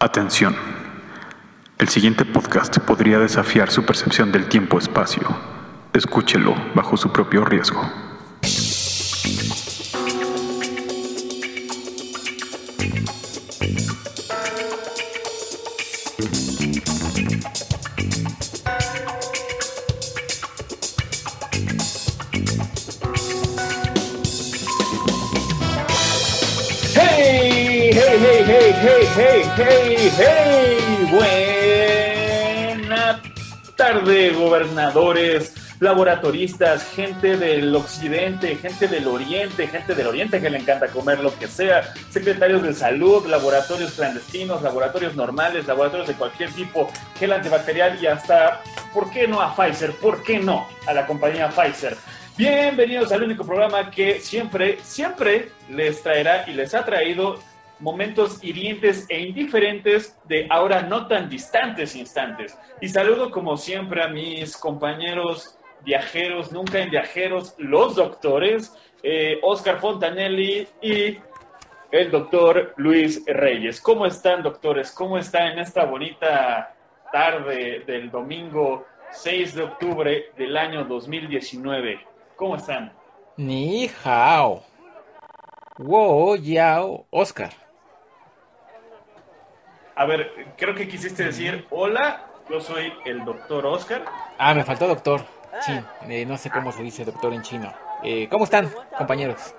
Atención. El siguiente podcast podría desafiar su percepción del tiempo-espacio. Escúchelo bajo su propio riesgo. Buena tarde, gobernadores, laboratoristas, gente del occidente, gente del oriente, gente del oriente que le encanta comer lo que sea, secretarios de salud, laboratorios clandestinos, laboratorios normales, laboratorios de cualquier tipo, gel antibacterial y hasta, ¿por qué no a Pfizer? ¿Por qué no a la compañía Pfizer? Bienvenidos al único programa que siempre, siempre les traerá y les ha traído momentos hirientes e indiferentes de ahora no tan distantes instantes. Y saludo como siempre a mis compañeros viajeros, nunca en viajeros, los doctores, eh, Oscar Fontanelli y el doctor Luis Reyes. ¿Cómo están, doctores? ¿Cómo están en esta bonita tarde del domingo 6 de octubre del año 2019? ¿Cómo están? Ni hao. Wo yao Oscar. A ver, creo que quisiste decir hola, yo soy el doctor Oscar. Ah, me faltó doctor. Sí, eh, no sé cómo se dice doctor en chino. Eh, ¿Cómo están, compañeros?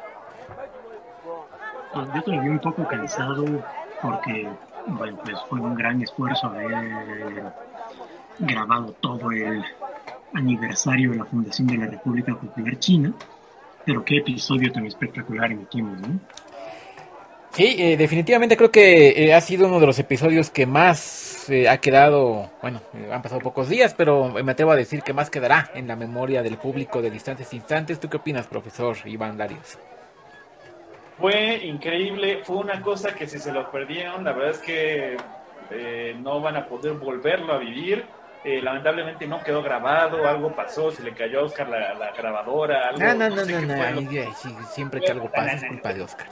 Pues yo todavía un poco cansado porque, bueno, pues fue un gran esfuerzo haber grabado todo el aniversario de la fundación de la República Popular China, pero qué episodio tan espectacular emitimos, ¿no? Sí, eh, definitivamente creo que eh, ha sido uno de los episodios que más eh, ha quedado, bueno, han pasado pocos días, pero me atrevo a decir que más quedará en la memoria del público de distantes instantes. ¿Tú qué opinas, profesor Iván Larios? Fue increíble, fue una cosa que si se lo perdieron, la verdad es que no van a poder volverlo a vivir. Eh, lamentablemente no quedó grabado, algo pasó, se le cayó a Oscar la, la grabadora, algo, No, no, no, sé no, sí, siempre que algo pasa es culpa de Oscar.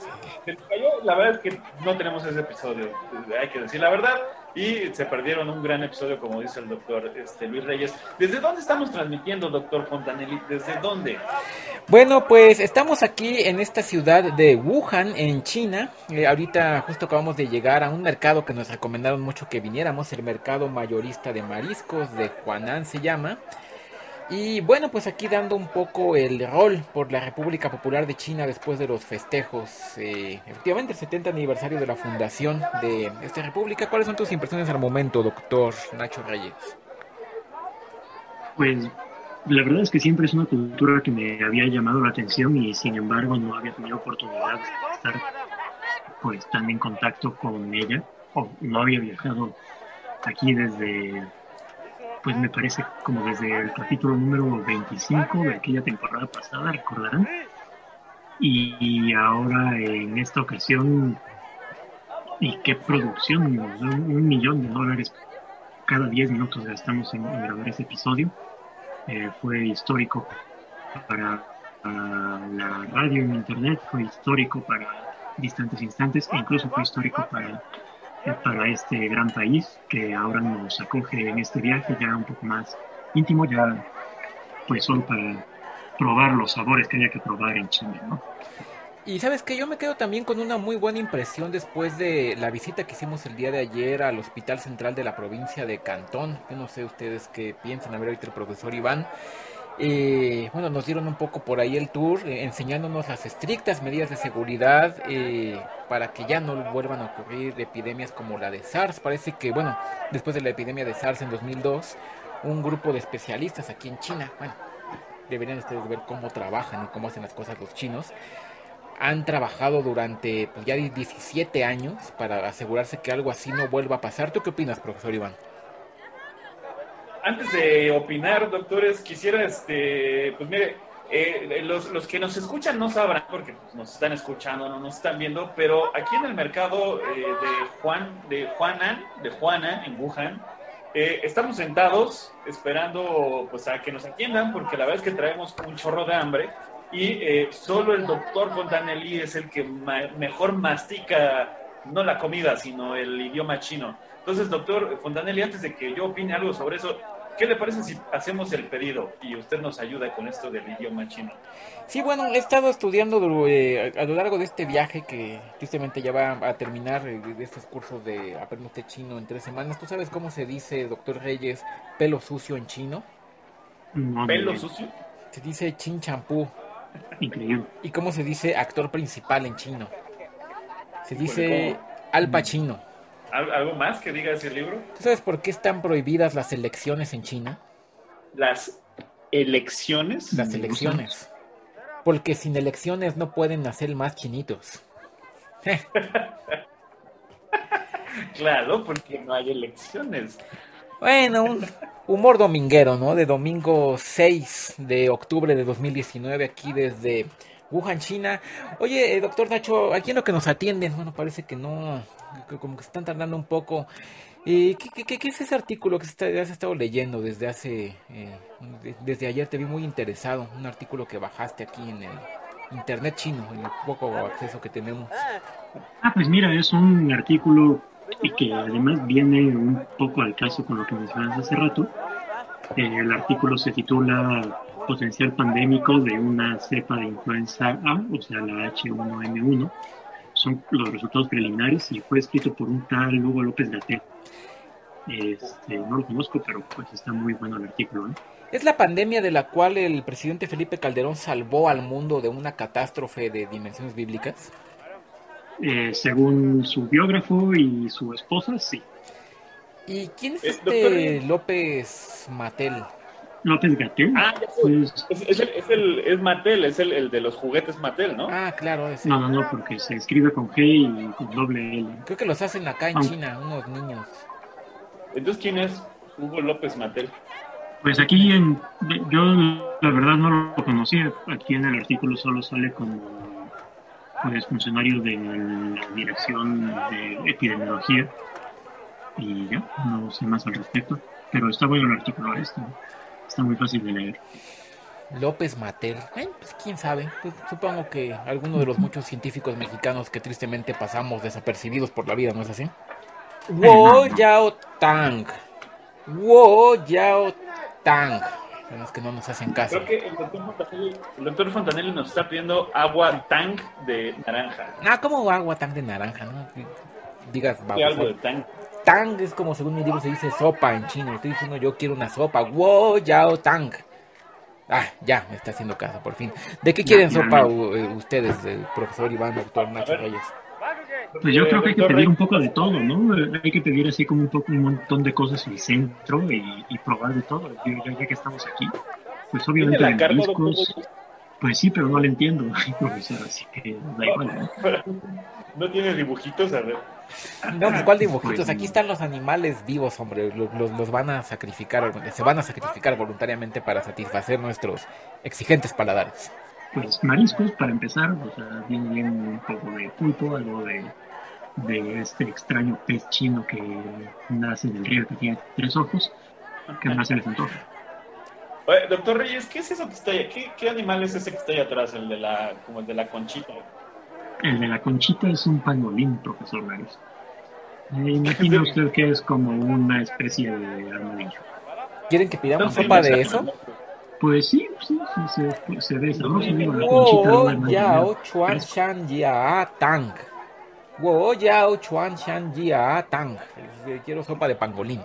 Se le cayó, la verdad es que no tenemos ese episodio, eh, hay que decir la verdad, y se perdieron un gran episodio, como dice el doctor este, Luis Reyes. ¿Desde dónde estamos transmitiendo, doctor Fontanelli? ¿Desde dónde? Bueno, pues estamos aquí en esta ciudad de Wuhan, en China. Eh, ahorita justo acabamos de llegar a un mercado que nos recomendaron mucho que viniéramos, el mercado mayorista de mariscos de Huanan se llama. Y bueno, pues aquí dando un poco el rol por la República Popular de China después de los festejos, eh, efectivamente el 70 aniversario de la fundación de esta república. ¿Cuáles son tus impresiones al momento, doctor Nacho Reyes? Pues la verdad es que siempre es una cultura que me había llamado la atención y sin embargo no había tenido oportunidad de estar pues tan en contacto con ella o no había viajado aquí desde pues me parece como desde el capítulo número 25 de aquella temporada pasada, recordarán. Y, ahora en esta ocasión, y qué producción, un, millón de dólares cada 10 minutos gastamos en, en grabar ese episodio. Eh, fue histórico para ah, la radio en internet, fue histórico para distantes instantes e incluso fue histórico para, para este gran país que ahora nos acoge en este viaje ya un poco más íntimo, ya pues solo para probar los sabores que haya que probar en China, ¿no? Y sabes que yo me quedo también con una muy buena impresión después de la visita que hicimos el día de ayer al Hospital Central de la provincia de Cantón. Yo no sé ustedes qué piensan, a ver ahorita el profesor Iván. Eh, bueno, nos dieron un poco por ahí el tour, eh, enseñándonos las estrictas medidas de seguridad eh, para que ya no vuelvan a ocurrir epidemias como la de SARS. Parece que, bueno, después de la epidemia de SARS en 2002, un grupo de especialistas aquí en China, bueno, deberían ustedes ver cómo trabajan y cómo hacen las cosas los chinos han trabajado durante pues, ya 17 años para asegurarse que algo así no vuelva a pasar. ¿Tú qué opinas, profesor Iván? Antes de opinar, doctores, quisiera, este, pues mire, eh, los, los que nos escuchan no sabrán porque pues, nos están escuchando, no nos están viendo, pero aquí en el mercado eh, de Juan, de Juanan, de Juana, en Wuhan, eh, estamos sentados esperando pues a que nos atiendan porque la verdad es que traemos un chorro de hambre y eh, solo el doctor Fontanelli es el que ma- mejor mastica no la comida, sino el idioma chino. Entonces, doctor Fontanelli, antes de que yo opine algo sobre eso, ¿qué le parece si hacemos el pedido y usted nos ayuda con esto del idioma chino? Sí, bueno, he estado estudiando eh, a lo largo de este viaje que tristemente ya va a terminar eh, de estos cursos de aprender chino en tres semanas. ¿Tú sabes cómo se dice, doctor Reyes, pelo sucio en chino? ¿Pelo sucio? Se dice chin champú. Increíble. ¿Y cómo se dice actor principal en chino? Se dice Al Pacino. ¿Algo más que diga ese libro? ¿Tú sabes por qué están prohibidas las elecciones en China? ¿Las elecciones? Las elecciones. Porque sin elecciones no pueden nacer más chinitos. claro, porque no hay elecciones. Bueno, un humor dominguero, ¿no? De domingo 6 de octubre de 2019, aquí desde Wuhan, China. Oye, eh, doctor Nacho, aquí en lo que nos atienden, bueno, parece que no, como que están tardando un poco. ¿qué, qué, es ese artículo que has estado leyendo desde hace, eh, desde ayer? Te vi muy interesado, un artículo que bajaste aquí en el internet chino, en el poco acceso que tenemos. Ah, pues mira, es un artículo que además viene un poco al caso con lo que mencionas hace rato. Eh, el artículo se titula Potencial pandémico de una cepa de influenza A, o sea, la H1N1. Son los resultados preliminares y fue escrito por un tal Hugo López Gatel. Este, no lo conozco, pero pues está muy bueno el artículo. ¿Es la pandemia de la cual el presidente Felipe Calderón salvó al mundo de una catástrofe de dimensiones bíblicas? Eh, según su biógrafo y su esposa, sí. ¿Y quién es este López Matel? López Gatel. Ah, pues, es, el, es, Matel, es el, de los juguetes Matel, ¿no? Ah, claro. No, no, no, porque se escribe con G y con doble L. Creo que los hacen acá en China, unos niños. Entonces, ¿quién es Hugo López Matel? Pues aquí, en, yo la verdad no lo conocía. Aquí en el artículo solo sale como pues, funcionario de la Dirección de Epidemiología y ya, no sé más al respecto, pero está bueno el artículo este, está muy fácil de leer. López Mater, pues quién sabe, pues, supongo que alguno de los muchos científicos mexicanos que tristemente pasamos desapercibidos por la vida, ¿no es así? Wo Yao Tang, Wo Yao Tang, los que no nos hacen caso. Creo que el doctor, Fontanelli, nos está pidiendo agua tang de naranja. Ah, ¿cómo agua tang de naranja? No? Digas, vamos. algo de tang. Tang es como según mi libro se dice sopa en chino. Estoy diciendo yo quiero una sopa. Wow, yao tang. Ah, ya, me está haciendo caso, por fin. ¿De qué quieren sopa eh, ustedes, el profesor Iván, doctor Nacho Reyes? Pues yo creo que hay que pedir un poco de todo, ¿no? Hay que pedir así como un poco un montón de cosas en el centro y, probar de todo. Ya, ya, que estamos aquí, pues obviamente de mariscos, pues sí, pero no lo entiendo, profesor, así que da igual. ¿no? ¿No tiene dibujitos? A ver. No, pues, ¿cuál dibujitos? Aquí están los animales vivos, hombre. Los, los, van a sacrificar, se van a sacrificar voluntariamente para satisfacer nuestros exigentes paladares. Pues mariscos, para empezar, o sea, viene un poco de pulpo, algo de, de este extraño pez chino que nace en el río que tiene tres ojos, que más se les antoja. doctor Reyes, ¿qué es eso que está ahí? ¿Qué, ¿Qué, animal es ese que está ahí atrás, el de la, como el de la conchita? El de la conchita es un pangolín, profesor Maris. Eh, imagina usted que es como una especie de armadillo. ¿Quieren que pidamos sopa de eso? Pues sí, sí, sí se, se ve sabroso. La conchita yao chuan shan ya tang. Wo yao chuan shan ya tang. Quiero sopa de pangolín.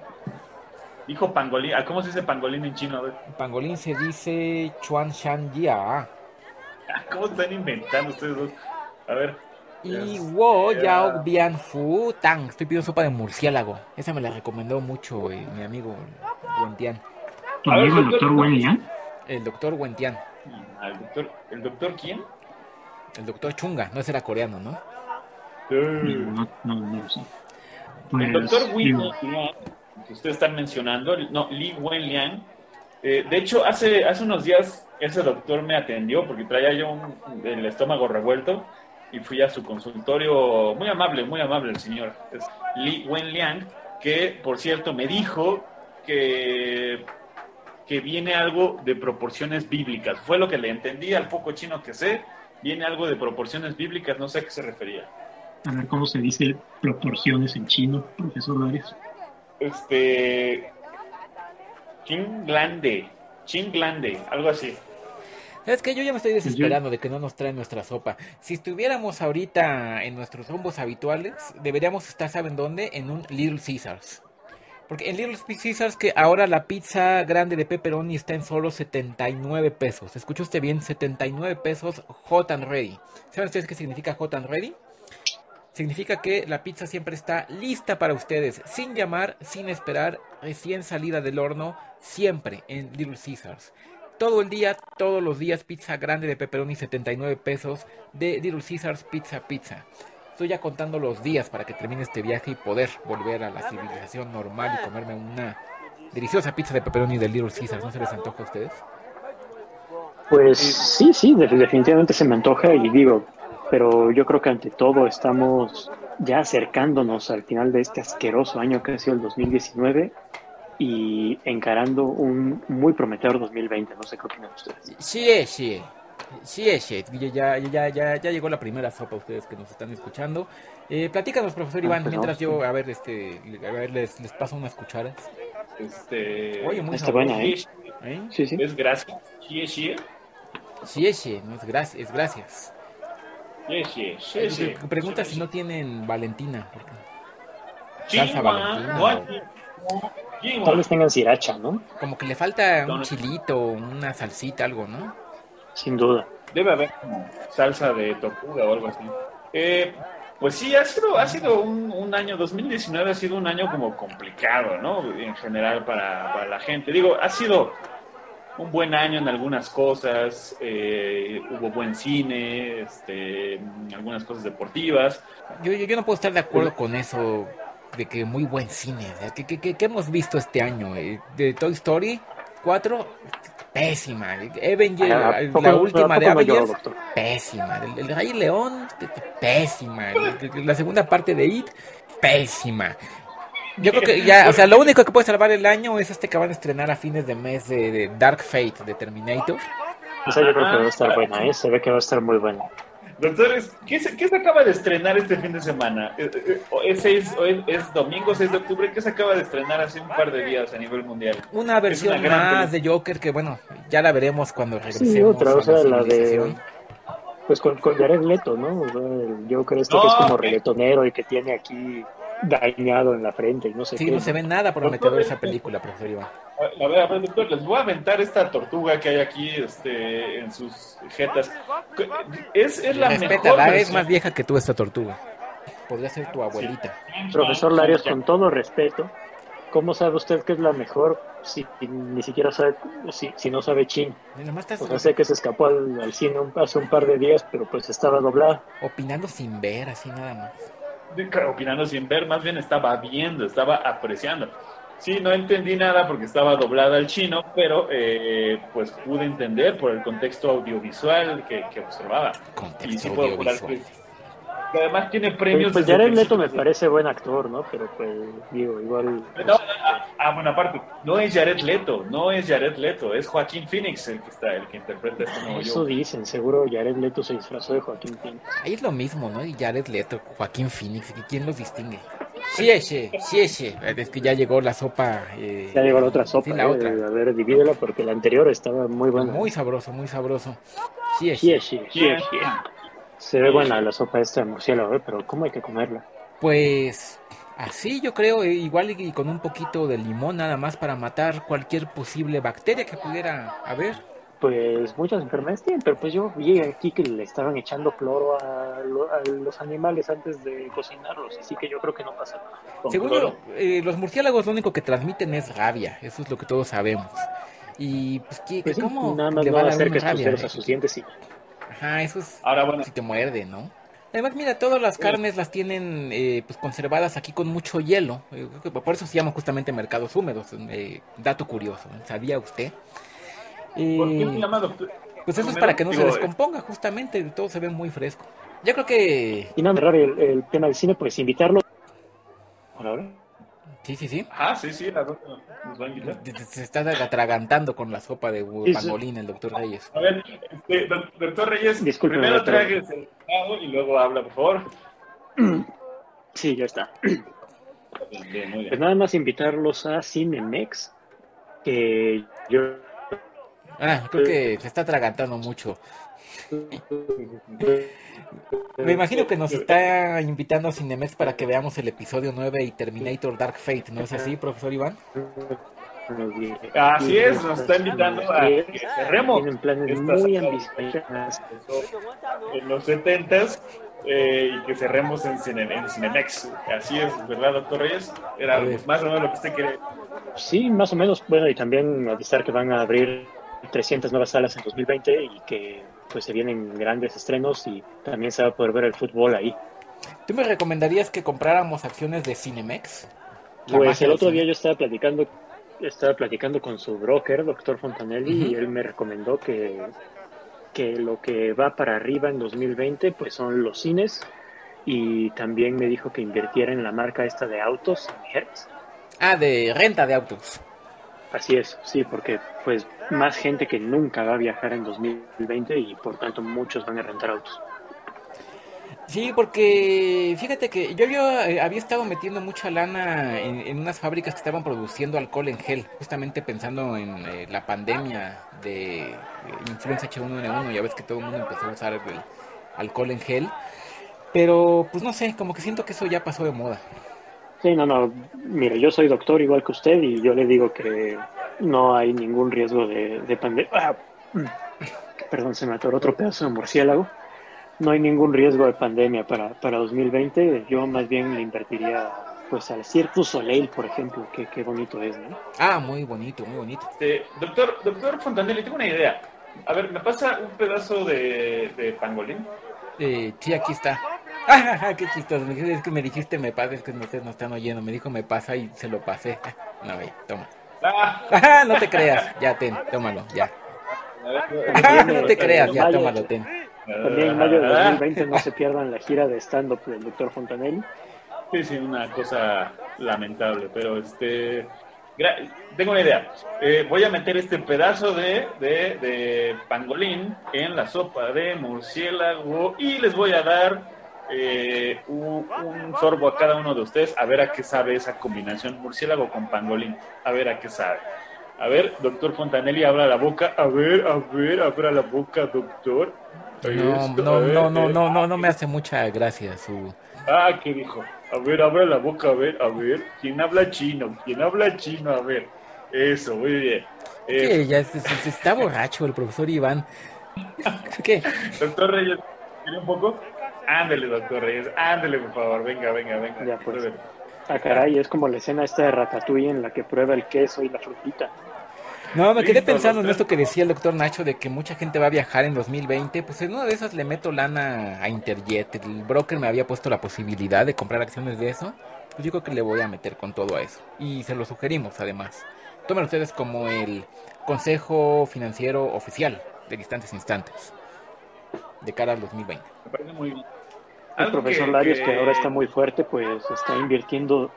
Dijo pangolín. ¿Cómo se dice pangolín en chino? Pangolín se dice chuan shan ya. ¿Cómo están inventando ustedes dos? A ver. Y Wo Yao Bian Fu Tang. Estoy pidiendo sopa de murciélago. Esa me la recomendó mucho eh, mi amigo Wentian. ¿Tu amigo el doctor Wentian? El doctor Wentian. ¿El doctor, ¿El doctor quién? El doctor Chunga. No ese era coreano, ¿no? No, no, no, sé. el pues, doctor Wentian, que ustedes están mencionando, no, Li Wenliang. Eh, de hecho, hace, hace unos días ese doctor me atendió porque traía yo un, el estómago revuelto y fui a su consultorio, muy amable, muy amable el señor, es Li Wenliang, que por cierto me dijo que, que viene algo de proporciones bíblicas. Fue lo que le entendí al poco chino que sé, viene algo de proporciones bíblicas, no sé a qué se refería. A ver cómo se dice proporciones en chino, profesor Darius. Este. Chinglande. Chinglande, algo así. Es que yo ya me estoy desesperando de que no nos traen nuestra sopa. Si estuviéramos ahorita en nuestros rumbos habituales, deberíamos estar, ¿saben dónde? En un Little Caesars. Porque en Little Caesars que ahora la pizza grande de pepperoni está en solo 79 pesos. ¿Escuchó usted bien? 79 pesos hot and ready. ¿Saben ustedes qué significa hot and ready? Significa que la pizza siempre está lista para ustedes, sin llamar, sin esperar, recién salida del horno, siempre en Little Caesars. Todo el día, todos los días, pizza grande de pepperoni 79 pesos de Little Caesars Pizza Pizza. Estoy ya contando los días para que termine este viaje y poder volver a la civilización normal y comerme una deliciosa pizza de pepperoni de Little Caesars. ¿No se les antoja a ustedes? Pues sí, sí, definitivamente se me antoja y digo, pero yo creo que ante todo estamos ya acercándonos al final de este asqueroso año que ha sido el 2019 y encarando un muy prometedor 2020. No sé qué opinan ustedes. Sí, sí. Sí, sí. Ya, ya, ya, ya llegó la primera sopa ustedes que nos están escuchando. Eh, platícanos, profesor Ah, Iván, mientras yo, a ver, este, a ver, les, les paso unas cucharas. Este. Oye, muy Está buena, ¿eh? ¿eh? Sí, sí. Es gracias. Sí, sí. Sí, sí, no es gracias, es gracias. Sí, sí, sí, sí. Pregunta Sí, si no tienen Valentina. porque- sí. salsa Valentina, no. Tal vez tengan sriracha, ¿no? Como que le falta un chilito, una salsita, algo, ¿no? Sin duda. Debe haber como salsa de tortuga o algo así. Eh, pues sí, ha sido, ha sido un, un año, 2019 ha sido un año como complicado, ¿no? En general para, para la gente. Digo, ha sido un buen año en algunas cosas, eh, hubo buen cine, este, algunas cosas deportivas. Yo, yo, yo no puedo estar de acuerdo con eso de que muy buen cine. O sea, ¿qué, qué, qué- qué hemos visto este año? Eh, De Toy Story 4, pésima. Avenger, ¿A la poco- a última de no lloró, Avengers, pésima. El, el Rey León, pésima. La segunda parte de It, pésima. Yo creo que ya, o sea, lo único que puede salvar el año es este que van a estrenar a fines de mes de, de Dark Fate de Terminator. Esa yo creo que va a estar buena, ¿eh? Se ve que va a estar muy buena. Doctores, ¿qué se, qué se acaba de estrenar este fin de semana? Eh, eh, ¿Es, seis- o es, es domingo 6 de octubre? ¿Qué se acaba de estrenar hace un par de días a nivel mundial? Una versión una más de Joker que, bueno, ya la veremos cuando regresemos Sí, otra, o sea, la la de. Pues con, con Jared Leto, ¿no? O sea, el Joker este que es como ok. reggaetonero y que tiene aquí dañado en la frente y no sé Sí, qué. no se ve nada prometedor esa película, profesor Iván. A ver, a ver, doctor, les voy a aventar esta tortuga que hay aquí este, en sus jetas. Es, es la mejor Respétala, es más vieja que tú esta tortuga. Podría ser tu abuelita. Profesor Larios, con todo respeto, ¿cómo sabe usted que es la mejor si ni siquiera sabe, si, si no sabe chin? O sea, sé que se escapó al, al cine un- hace un par de días, pero pues estaba doblada. opinando sin ver, así nada más. opinando sin ver, más bien estaba viendo, estaba apreciando. Sí, no entendí nada porque estaba doblada al chino, pero eh, pues pude entender por el contexto audiovisual que, que observaba. Y sí puedo jurar que, que además tiene Pues, premios. pues Jared Leto me parece buen actor, ¿no? Pero pues digo, igual... pues, No, ah, ah, bueno, aparte, no es Jared Leto, no es Jared Leto, es Joaquín Phoenix el que está, el que interpreta este nuevo Eso dicen, seguro Jared Leto se disfrazó de Joaquín Phoenix. Ahí es lo mismo, ¿no? Y Jared Leto, Joaquín Phoenix, ¿y ¿quién los distingue? Sí, sí, sí. Es que ya llegó la sopa. eh, Ya llegó la otra sopa, Sí, la eh, otra. A ver, divídela porque la anterior estaba muy buena. Muy sabroso, muy sabroso. Sí, ¿Quién? sí. Se ve buena la sopa esta de murciélago, eh, pero ¿cómo hay que comerla? Pues así yo creo, eh, igual y con un poquito de limón nada más para matar cualquier posible bacteria que pudiera haber. Pues muchas enfermedades tienen, pero pues yo vi aquí que le estaban echando cloro a, lo- a los animales antes de cocinarlos, así que yo creo que no pasa nada. Según yo, eh, los murciélagos lo único que transmiten es rabia, eso es lo que todos sabemos. Y pues, ¿qué, Pues sí, ¿cómo nada más le no va a una tus rabia? a sus dientes y Ajá, eso es Ahora, bueno, si te muerde, ¿no? Además, mira, todas las carnes las tienen eh, pues conservadas aquí con mucho hielo. Eh, creo que por eso se llaman justamente mercados húmedos. eh, dato curioso. ¿sabía usted? ¿Por qué Eh, llama doctor? Pues eso es para que no se digo, descomponga, justamente, todo se ve muy fresco. Yo creo que... Y nada, raro el, el tema del cine, pues invitarlo. Ahora, Sí, sí, sí. Ah, sí, sí, la doctora nos va a invitar. Se está atragantando con la sopa de pangolín el doctor Reyes. A ver, este, doc- doctor Reyes, Discúlpeme, primero doctor. el helado y luego habla, por favor. Sí, ya está. Pues nada más invitarlos a Cinemex, que yo... Ah, creo que se está atragantando mucho. Me imagino que nos está invitando a Cinemex para que veamos el episodio 9 y Terminator Dark Fate, ¿no es así, profesor Iván? Así es, nos está invitando a que cerremos. Tienen planes muy ambiciosos. En los 70 eh, y que cerremos en, Cine, en, Cinemex. Así es, ¿verdad, doctor Reyes? Era más o menos lo que usted quiere. Sí, más o menos. Bueno, y también avisar que van a abrir 300 nuevas salas en 2020 y que pues se vienen grandes estrenos y también se va a poder ver el fútbol ahí. ¿Tú me recomendarías que compráramos acciones de Cinemex? pues el otro día yo estaba platicando estaba platicando con su broker, doctor Fontanelli, y él me recomendó que, que lo que va para arriba en 2020 pues son los cines y también me dijo que invirtiera en la marca esta de autos, Hertz. Ah, de renta de autos. Así es, sí, porque pues más gente que nunca va a viajar en 2020 y por tanto muchos van a rentar autos. Sí, porque fíjate que yo, eh, había estado metiendo mucha lana en, unas fábricas que estaban produciendo alcohol en gel, justamente pensando en eh, la pandemia de eh, influenza H1N1, ya ves que todo el mundo empezó a usar el alcohol en gel, pero pues no sé, como que siento que eso ya pasó de moda. Sí, no, no, mire, yo soy doctor igual que usted y yo le digo que no hay ningún riesgo de, de pandemia. Ah, mm, perdón, se me atoró otro pedazo de murciélago no hay ningún riesgo de pandemia para, para 2020. Yo más bien le invertiría pues al Cirque Soleil, por ejemplo, que qué bonito es, ¿no? Ah, muy bonito, muy bonito. Este, doctor, doctor Fontanelli, tengo una idea. A ver, ¿me pasa un pedazo de, de pangolín? Eh, sí, aquí está. Ah, qué chistoso. Es que me dijiste me pasa, es que no, no están oyendo. Me dijo me pasa y se lo pasé. No, ve, toma. Ah. no te creas. Ya, ten, tómalo, ya. no te creas, ya, tómalo, ten. También en mayo de 2020 no se pierdan la gira de stand-up del doctor Fontanelli. Sí, sí, una cosa lamentable, pero este... Tengo una idea. Eh, voy a meter este pedazo de, de, pangolín en la sopa de murciélago y les voy a dar eh, un, un, sorbo a cada uno de ustedes a ver a qué sabe esa combinación murciélago con pangolín. A ver a qué sabe. A ver, doctor Fontanelli, abra la boca. A ver, a ver, abra la boca, doctor. No, no, no, no, no, no, no me hace mucha gracia su... Ah, ¿qué dijo? A ver, abre la boca, a ver, a ver. ¿Quién habla chino? ¿Quién habla chino? A ver. Eso, muy bien. Ya está borracho el profesor Iván. ¿Qué? Doctor Reyes, ¿quiere un poco? Ándele, doctor Reyes, ándele, por favor. Venga, venga, venga. Ya, pues. Ah, caray, es como la escena esta de Ratatouille en la que prueba el queso y la frutita. No, me quedé pensando en esto que decía el doctor Nacho de que mucha gente va a viajar en 2020. Pues en una de esas le meto lana a Interjet. El broker me había puesto la posibilidad de comprar acciones de eso. Pues yo creo que le voy a meter con todo a eso. Y se lo sugerimos además. Tomen ustedes como el consejo financiero oficial de distantes instantes de cara al 2020. Me parece muy bien. El profesor Larios, que... ahora está muy fuerte, pues está invirtiendo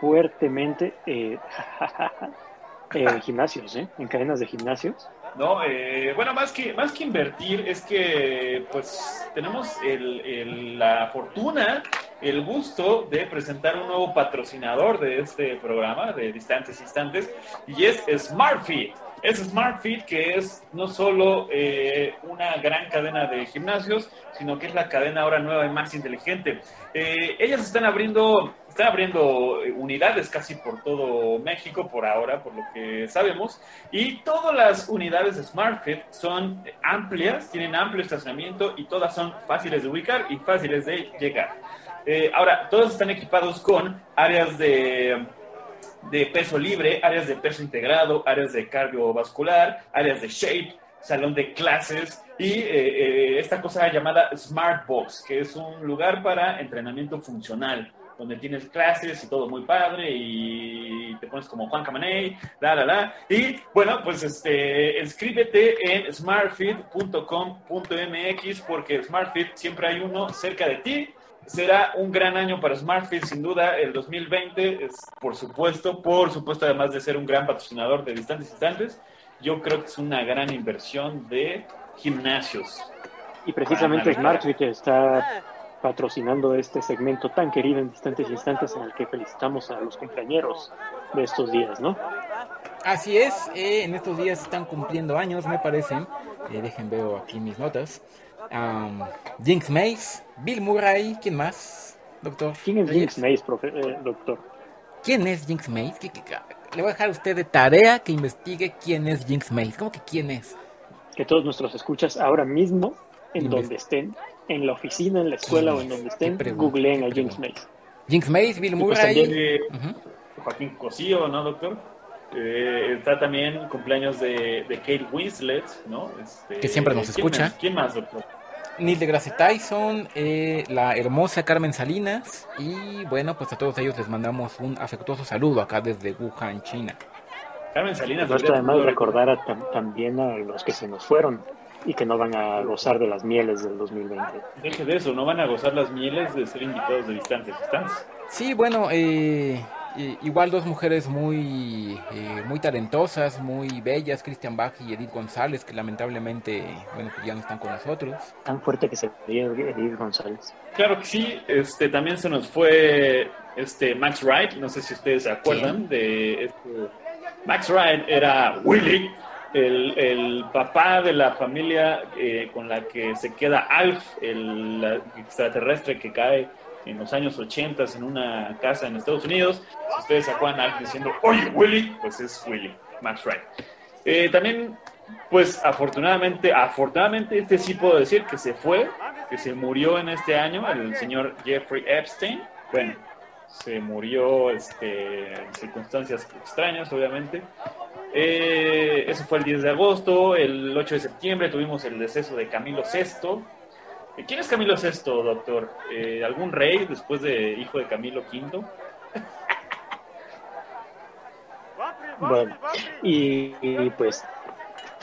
fuertemente. Eh, en gimnasios, ¿eh? En cadenas de gimnasios. No, eh, bueno, más que, más que invertir es que pues tenemos el, la fortuna, el gusto de presentar un nuevo patrocinador de este programa de Distantes Instantes y es SmartFit. Es SmartFit que es no solo eh, una gran cadena de gimnasios, sino que es la cadena ahora nueva y más inteligente. Eh, ellas están abriendo están abriendo eh, unidades casi por todo México por ahora, por lo que sabemos, y todas las unidades de SmartFit son amplias, tienen amplio estacionamiento y todas son fáciles de ubicar y fáciles de llegar. Ahora, todos están equipados con áreas de, de peso libre, áreas de peso integrado, áreas de cardiovascular, áreas de shape, salón de clases y eh, esta cosa llamada Smart Box, que es un lugar para entrenamiento funcional donde tienes clases y todo muy padre y te pones como Juan Camaney, la, la, la. Y bueno, pues este, inscríbete en smartfit.com.mx porque SmartFit siempre hay uno cerca de ti. Será un gran año para SmartFit, sin duda. El 2020 es, por supuesto, por supuesto, además de ser un gran patrocinador de distantes instantes, yo creo que es una gran inversión de gimnasios. Y precisamente SmartFit está patrocinando este segmento tan querido en distantes instantes en el que felicitamos a los compañeros de estos días, ¿no? Así es, eh, en estos días están cumpliendo años, me parecen. Eh, dejen veo aquí mis notas. Jinx Mace, Bill Murray, ¿quién más, doctor? ¿Quién es Jinx Mace, eh, doctor? ¿Quién es Jinx Mace? Le voy a dejar a usted de tarea que investigue quién es Jinx Mace. ¿Cómo que quién es? Que todos nuestros escuchas ahora mismo, en donde estén, en la oficina, en la escuela o en donde estén, googleen a Jinx Mace. Jinx Mace, Bill pues Murray. Joaquín Cosío, ¿no, doctor? Eh, está también cumpleaños de, de Kate Winslet, ¿no? Este, que siempre nos escucha. ¿Quién más, doctor? Neil deGrasse Tyson, eh, la hermosa Carmen Salinas y bueno, pues a todos ellos les mandamos un afectuoso saludo acá desde Wuhan, China. Carmen Salinas. No está además recordar también a los que se nos fueron y que no van a gozar de las mieles del 2020. Deje de eso, no van a gozar las mieles de ser invitados de distancia distancia. Sí, bueno, eh, igual dos mujeres muy, eh, muy talentosas, muy bellas, Christian Bach y Edith González, que lamentablemente, bueno, pues ya no están con nosotros. Tan fuerte que se fue Edith González. Claro que sí, este, también se nos fue este Max Wright, no sé si ustedes se acuerdan de este, Max Wright era Willy, el, el, papá de la familia eh, con la que se queda Alf, el extraterrestre que cae en los años 80 en una casa en Estados Unidos. Si ustedes acuerdan diciendo, oye, Willy, pues es Willy, Max Wright. Eh, también, pues afortunadamente, afortunadamente este sí puedo decir que se fue, que se murió en este año, el señor Jeffrey Epstein. Bueno, se murió este, en circunstancias extrañas, obviamente. Eh, eso fue el 10 de agosto. El 8 de septiembre tuvimos el deceso de Camilo VI, ¿Quién es Camilo VI, doctor? Eh, ¿Algún rey después de hijo de Camilo V? bueno, y, pues,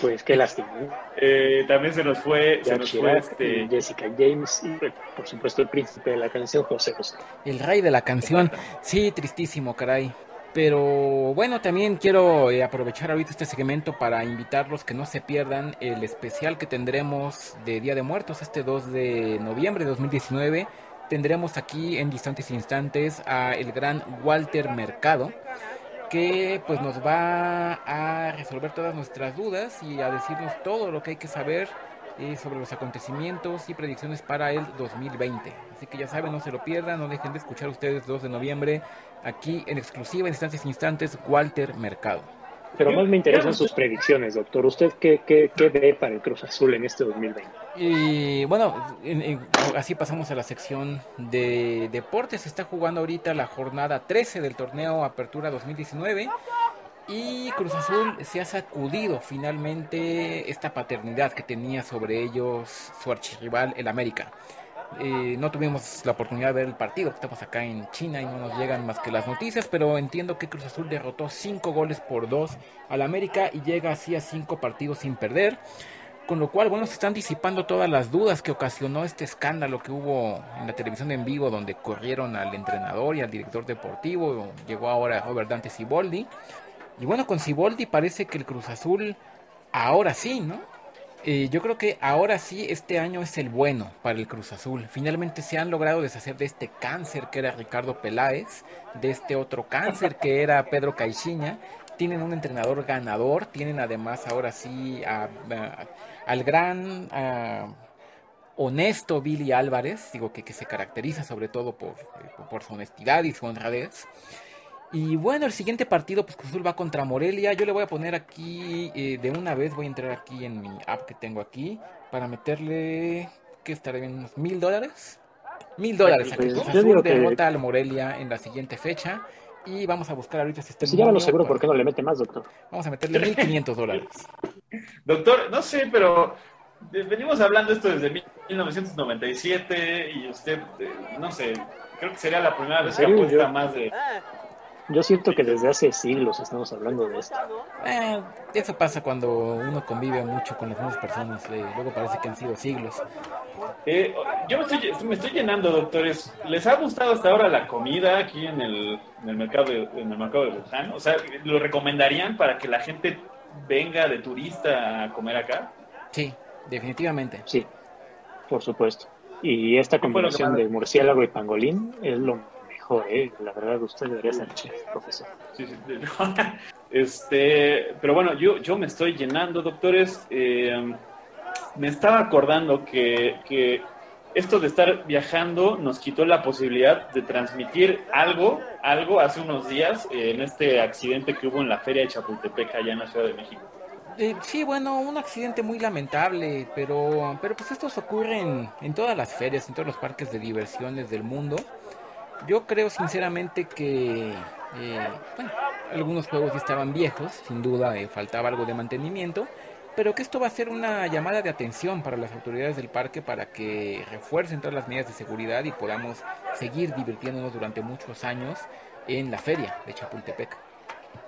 pues qué lástima. Eh, también se nos fue, se nos fue este... Jessica James y por supuesto el príncipe de la canción José José. El rey de la canción, sí, tristísimo, caray. Pero bueno, también quiero eh, aprovechar ahorita este segmento para invitarlos que no se pierdan el especial que tendremos de Día de Muertos este 2 de noviembre de 2019. Tendremos aquí en distantes instantes a el gran Walter Mercado que pues nos va a resolver todas nuestras dudas y a decirnos todo lo que hay que saber eh, sobre los acontecimientos y predicciones para el 2020. Así que ya saben, no se lo pierdan, no dejen de escuchar ustedes 2 de noviembre aquí en exclusiva en instantes instantes Walter Mercado. Pero más me interesan sus predicciones, doctor. ¿Usted qué, qué, qué ve para el Cruz Azul en este 2020? Y bueno, así pasamos a la sección de deportes. Se está jugando ahorita la jornada 13 del torneo Apertura 2019 y Cruz Azul se ha sacudido finalmente esta paternidad que tenía sobre ellos su archirrival, el América. No tuvimos la oportunidad de ver el partido, estamos acá en China y no nos llegan más que las noticias, pero entiendo que Cruz Azul derrotó 5 goles por 2 al América y llega así a 5 partidos sin perder. Con lo cual, bueno, se están disipando todas las dudas que ocasionó este escándalo que hubo en la televisión en vivo, donde corrieron al entrenador y al director deportivo. Llegó ahora Robert Dante Siboldi. Y bueno, con Siboldi parece que el Cruz Azul ahora sí, ¿no? Eh, yo creo que ahora sí este año es el bueno para el Cruz Azul. Finalmente se han logrado deshacer de este cáncer que era Ricardo Peláez, de este otro cáncer que era Pedro Caixinha. Tienen un entrenador ganador, tienen además ahora sí al gran honesto Billy Álvarez, digo que, que, se caracteriza sobre todo por, por su honestidad y su honradez. Y bueno, el siguiente partido, pues Cruz Azul va contra Morelia. Yo le voy a poner aquí, eh, de una vez voy a entrar aquí en mi app que tengo aquí, para meterle, ¿qué estará bien? ¿Unos mil dólares? Mil dólares a Cruz Azul derrota al Morelia en la siguiente fecha. Y vamos a buscar ahorita si está Si ya lo seguro, ¿por qué no le mete más, doctor? Vamos a meterle mil quinientos dólares. Doctor, no sé, pero venimos hablando esto desde 1997 y usted, eh, no sé, creo que sería la primera vez que apuesta más de yo siento que desde hace siglos estamos hablando de esto. Eh, eso pasa cuando uno convive mucho con las mismas personas. Eh, luego parece que han sido siglos. Eh, yo me estoy, me estoy, llenando, doctores. ¿Les ha gustado hasta ahora la comida aquí en el, en el mercado de, en el mercado de Wuhan? O sea, ¿lo recomendarían para que la gente venga de turista a comer acá? Sí, definitivamente. Sí, por supuesto. Y esta combinación de murciélago y pangolín es lo ¿eh? La verdad, usted debería ser chef, profesor. Sí, sí. este, pero bueno, yo, yo me estoy llenando, doctores. Eh, me estaba acordando que, que esto de estar viajando nos quitó la posibilidad de transmitir algo, algo hace unos días eh, en este accidente que hubo en la feria de Chapultepec allá en la Ciudad de México. Eh, sí, bueno, un accidente muy lamentable, pero, pero pues estos ocurren en todas las ferias, en todos los parques de diversiones del mundo. Yo creo sinceramente que, eh, algunos juegos estaban viejos, sin duda faltaba algo de mantenimiento, pero que esto va a ser una llamada de atención para las autoridades del parque para que refuercen todas las medidas de seguridad y podamos seguir divirtiéndonos durante muchos años en la feria de Chapultepec.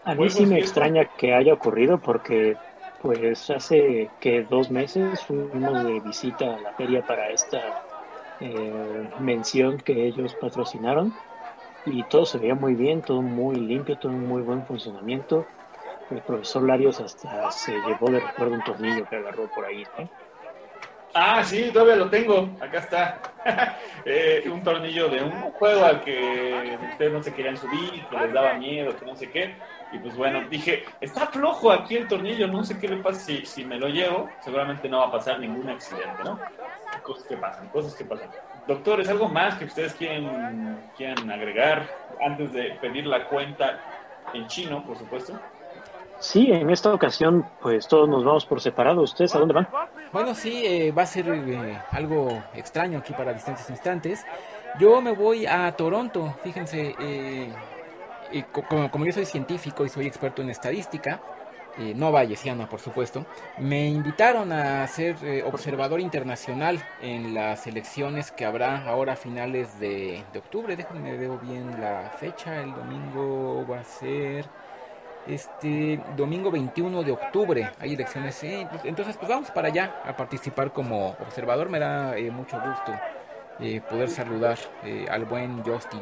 A mí sí me extraña que haya ocurrido porque pues hace que dos meses fuimos de visita a la feria para esta eh, mención que ellos patrocinaron y todo se veía muy bien, todo muy limpio, todo en muy buen funcionamiento el profesor Larios hasta se llevó de recuerdo un tornillo que agarró por ahí, Ah, sí, todavía lo tengo. Acá está. Eh, un tornillo de un juego al que ustedes no se querían subir, que les daba miedo, que no sé qué. Y pues bueno, dije, está flojo aquí el tornillo, no sé qué le pasa si, si me lo llevo. Seguramente no va a pasar ningún accidente, ¿no? Cosas que pasan, cosas que pasan. Doctores, ¿algo más que ustedes quieren, quieran agregar antes de pedir la cuenta en chino, por supuesto? Sí, en esta ocasión, pues todos nos vamos por separado. ¿Ustedes a dónde van? Bueno, sí, eh, va a ser eh, algo extraño aquí para distantes instantes. Yo me voy a Toronto, fíjense, eh, como, yo soy científico y soy experto en estadística, no bayesiana por supuesto, me invitaron a ser observador internacional en las elecciones que habrá ahora a finales de, de octubre. Déjenme ver bien la fecha, el domingo va a ser este domingo 21 de octubre hay elecciones. entonces, pues vamos para allá a participar como observador. Me da eh, mucho gusto eh, poder saludar eh, al buen Justin.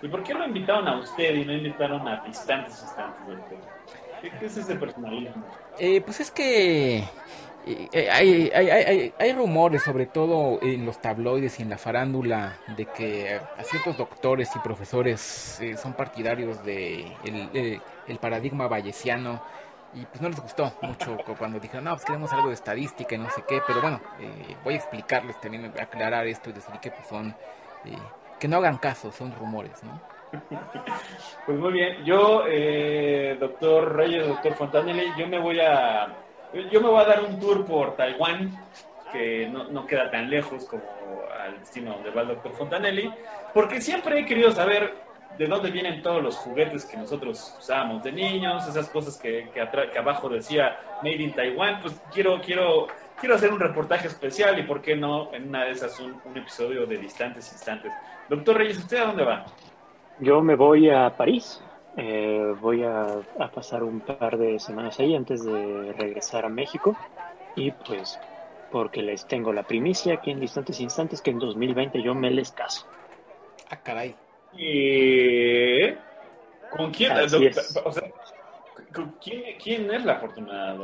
¿Y por qué lo invitaron a usted y no invitaron a distantes instantes ¿Qué, es ese personalismo? pues es que hay, hay, hay, hay, rumores, sobre todo en los tabloides y en la farándula, de que a ciertos doctores y profesores son partidarios de el, paradigma bayesiano y pues no les gustó mucho cuando dijeron, no, pues queremos algo de estadística y no sé qué, pero bueno, eh, voy a explicarles también, aclarar esto y decir que pues son, eh, que no hagan caso, son rumores, ¿no? Pues muy bien, yo, eh, doctor Reyes, doctor Fontanelli, yo me voy a, yo me voy a dar un tour por Taiwán, que no, no queda tan lejos como al destino donde va el doctor Fontanelli, porque siempre he querido saber de dónde vienen todos los juguetes que nosotros usábamos de niños, esas cosas que, que, abajo decía Made in Taiwan, pues quiero, quiero, quiero hacer un reportaje especial y por qué no en una de esas un, episodio de distantes instantes. Doctor Reyes, ¿usted a dónde va? Yo me voy a París. Eh, voy a, a, pasar un par de semanas ahí antes de regresar a México y pues porque les tengo la primicia que en distantes instantes que en 2020 yo me les caso. Ah, caray. ¿Con quién? O sea, ¿quién, es la afortunada?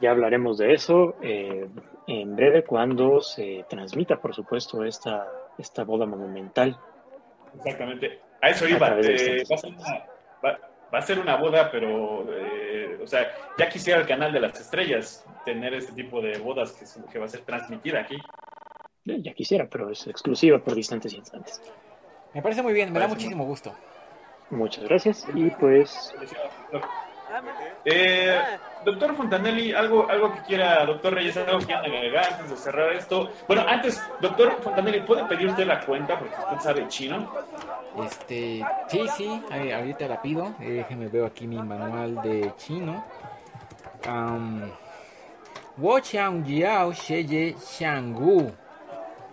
Ya hablaremos de eso eh, en breve cuando se transmita, por supuesto, esta, esta boda monumental. Exactamente. A eso iba. Eh, va, a ser una, boda, pero, eh, o sea, ya quisiera el canal de las estrellas tener este tipo de bodas que, que va a ser transmitida aquí. Ya quisiera, pero es exclusiva por distantes instantes. Me parece muy bien, me da muchísimo gusto. Muchas gracias y pues... Eh, doctor Fontanelli, algo, algo que quiera, doctor Reyes, algo que quiera agregar antes de cerrar esto. Bueno, antes, doctor Fontanelli, ¿puede pedir usted la cuenta porque usted sabe chino? Este, sí, sí, ahorita la pido. Eh, déjeme veo aquí mi manual de chino. Um, Wo Chang Yao Sheye Gu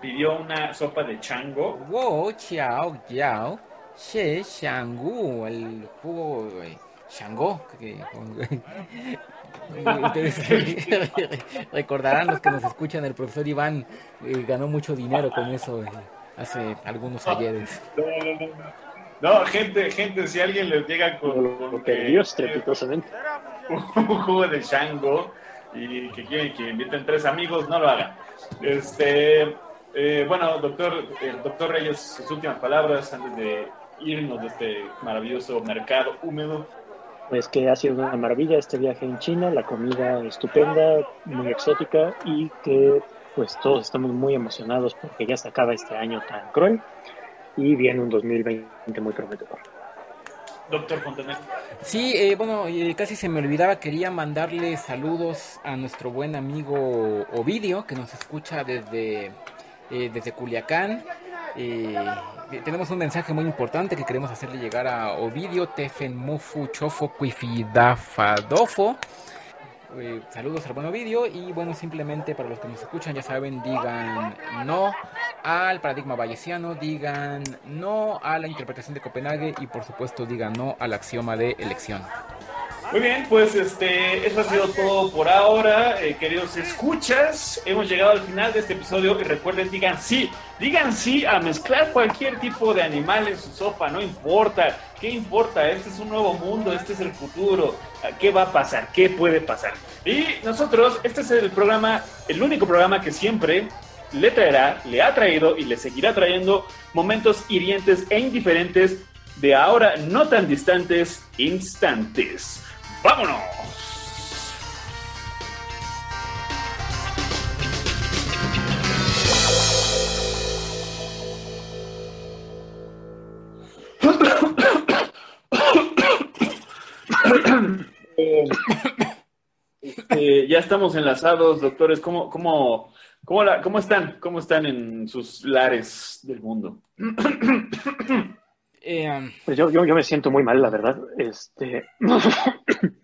pidió una sopa de chango. Wo Chiao Yao She Shangu, el jugo de Shango. ustedes recordarán los que nos escuchan, el profesor Iván eh, ganó mucho dinero con eso eh, hace algunos ayeres. No, gente, gente, si alguien les llega con, Dios estrepitosamente un jugo de Shango y que quieren que inviten tres amigos, no lo hagan. Este, Eh, bueno, doctor, doctor Reyes, sus últimas palabras antes de irnos de este maravilloso mercado húmedo. Pues que ha sido una maravilla este viaje en China, la comida estupenda, muy exótica y que pues todos estamos muy emocionados porque ya se acaba este año tan cruel y viene un 2020 muy prometedor. Doctor Fontanet. Sí, eh, bueno, eh, casi se me olvidaba, quería mandarle saludos a nuestro buen amigo Ovidio, que nos escucha desde, eh, desde Culiacán. Tenemos un mensaje muy importante que queremos hacerle llegar a Ovidio, Tefen Mufu Chofo Cuifidafadofo. Eh, saludos al buen vídeo y bueno, simplemente para los que nos escuchan ya saben, digan no al paradigma bayesiano, digan no a la interpretación de Copenhague y por supuesto digan no al axioma de elección. Muy bien, pues este, eso ha sido todo por ahora, eh, queridos escuchas. Hemos llegado al final de este episodio y recuerden, digan sí, digan sí a mezclar cualquier tipo de animal en su sopa, no importa, ¿qué importa? Este es un nuevo mundo, este es el futuro, ¿qué va a pasar? ¿Qué puede pasar? Y nosotros, este es el programa, el único programa que siempre le traerá, le ha traído y le seguirá trayendo momentos hirientes e indiferentes de ahora no tan distantes instantes. ¡Vámonos! Este, ya estamos enlazados, doctores. ¿Cómo, cómo, cómo, la, ¿Cómo están? ¿Cómo están en sus lares del mundo? Eh, pues yo, yo, yo, me siento muy mal, la verdad. Este,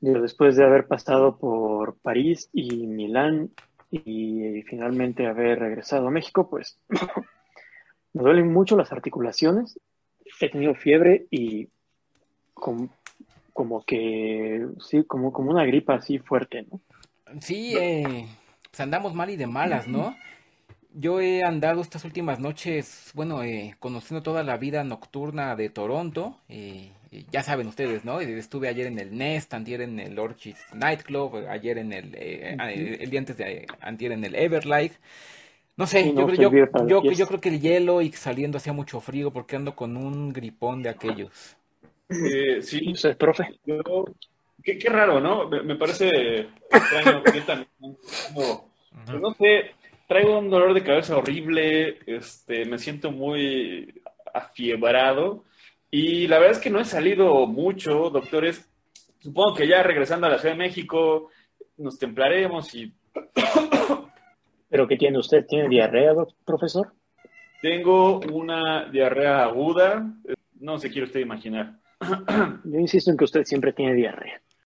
después de haber pasado por París y Milán y finalmente haber regresado a México, pues me duelen mucho las articulaciones. He tenido fiebre y como, como que, sí, como, como una gripa así fuerte, ¿no? Sí, eh, pues andamos mal y de malas, ¿no? Yo he andado estas últimas noches, bueno, eh, conociendo toda la vida nocturna de Toronto. Eh, ya saben ustedes, ¿no? Estuve ayer en el Nest, antier en el Orchid Nightclub, ayer en el, eh, el, día antes de antier en el Everlight. No sé, yo, yo, yo, yo, creo que el hielo y saliendo hacía mucho frío porque ando con un gripón de aquellos. sí, ¿Usted, profe? qué, qué, raro, ¿no? Me, parece extraño que también, no, no sé, traigo un dolor de cabeza horrible, este, me siento muy afiebrado y la verdad es que no he salido mucho, doctores. Supongo que ya regresando a la Ciudad de México nos templaremos y... ¿Pero qué tiene usted? ¿Tiene diarrea, profesor? Tengo una diarrea aguda, no se quiere usted imaginar. Yo insisto en que usted siempre tiene diarrea.